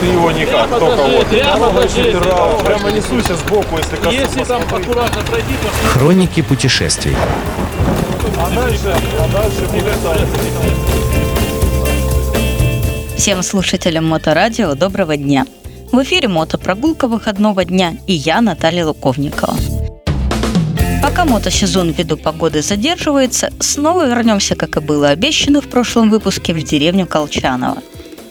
Ты его никак, только вот. Прямо, прямо несуйся сбоку, если коснусь. Если там аккуратно пройти, то Хроники путешествий. А дальше, а дальше будет Всем слушателям Моторадио доброго дня. В эфире мотопрогулка выходного дня и я, Наталья Луковникова. Пока мотосезон ввиду погоды задерживается, снова вернемся, как и было обещано в прошлом выпуске, в деревню Колчаново.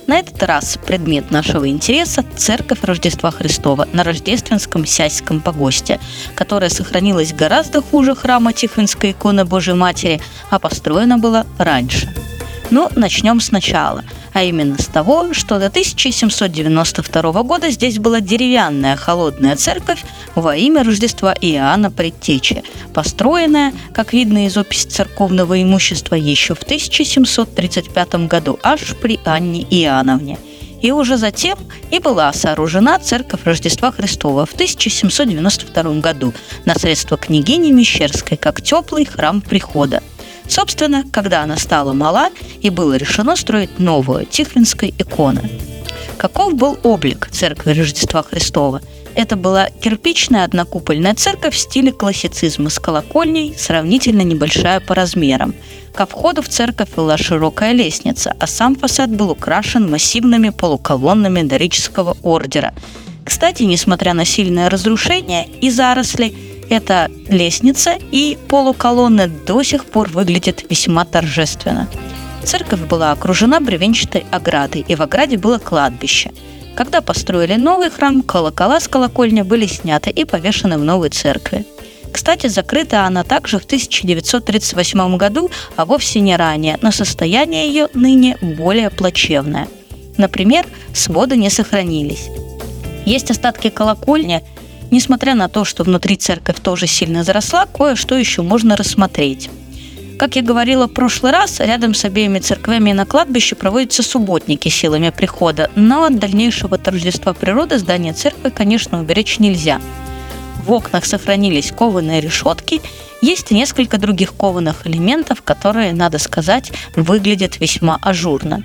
На этот раз предмет нашего интереса – церковь Рождества Христова на Рождественском Сяськом погосте, которая сохранилась гораздо хуже храма Тихвинской иконы Божьей Матери, а построена была раньше. Но начнем сначала – а именно с того, что до 1792 года здесь была деревянная холодная церковь во имя Рождества Иоанна Предтечи, построенная, как видно из описи церковного имущества, еще в 1735 году, аж при Анне Иоанновне – и уже затем и была сооружена церковь Рождества Христова в 1792 году на средства княгини Мещерской как теплый храм прихода – Собственно, когда она стала мала, и было решено строить новую Тихвинской иконы. Каков был облик церкви Рождества Христова? Это была кирпичная однокупольная церковь в стиле классицизма с колокольней, сравнительно небольшая по размерам. Ко входу в церковь вела широкая лестница, а сам фасад был украшен массивными полуколоннами дорического ордера. Кстати, несмотря на сильное разрушение и заросли, эта лестница и полуколонны до сих пор выглядят весьма торжественно. Церковь была окружена бревенчатой оградой, и в ограде было кладбище. Когда построили новый храм, колокола с колокольни были сняты и повешены в новой церкви. Кстати, закрыта она также в 1938 году, а вовсе не ранее, но состояние ее ныне более плачевное. Например, своды не сохранились. Есть остатки колокольни, Несмотря на то, что внутри церковь тоже сильно заросла, кое-что еще можно рассмотреть. Как я говорила в прошлый раз, рядом с обеими церквями на кладбище проводятся субботники силами прихода, но от дальнейшего торжества природы здание церкви, конечно, уберечь нельзя. В окнах сохранились кованые решетки, есть и несколько других кованых элементов, которые, надо сказать, выглядят весьма ажурно.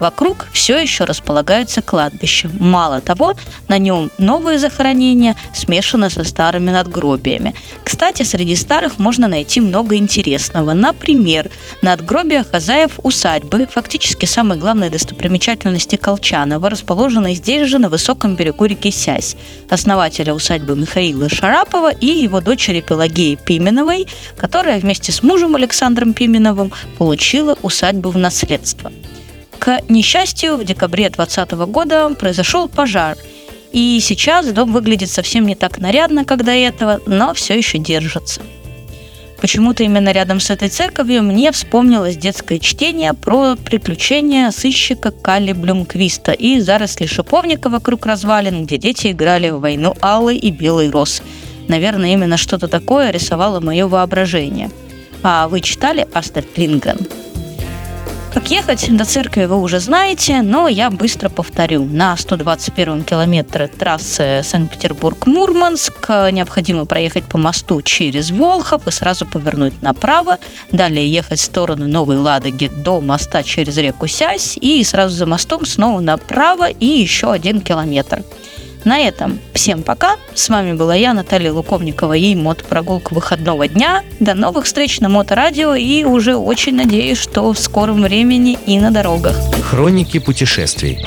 Вокруг все еще располагаются кладбища. Мало того, на нем новые захоронения смешаны со старыми надгробиями. Кстати, среди старых можно найти много интересного. Например, надгробия хозяев усадьбы, фактически самой главной достопримечательности Колчанова, расположенной здесь же на высоком берегу реки Сясь, основателя усадьбы Михаила Шарапова и его дочери Пелагеи Пименовой, которая вместе с мужем Александром Пименовым получила усадьбу в наследство. К несчастью, в декабре 2020 года произошел пожар. И сейчас дом выглядит совсем не так нарядно, как до этого, но все еще держится. Почему-то именно рядом с этой церковью мне вспомнилось детское чтение про приключения сыщика Калли Блюмквиста и заросли шиповника вокруг развалин, где дети играли в войну Алый и Белый Рос. Наверное, именно что-то такое рисовало мое воображение. А вы читали Астрид Лингрен? Как ехать до церкви вы уже знаете, но я быстро повторю. На 121 километре трассы Санкт-Петербург-Мурманск необходимо проехать по мосту через Волхов и сразу повернуть направо. Далее ехать в сторону Новой Ладоги до моста через реку Сясь и сразу за мостом снова направо и еще один километр. На этом всем пока. С вами была я, Наталья Луковникова и мотопрогулка выходного дня. До новых встреч на Моторадио и уже очень надеюсь, что в скором времени и на дорогах. Хроники путешествий.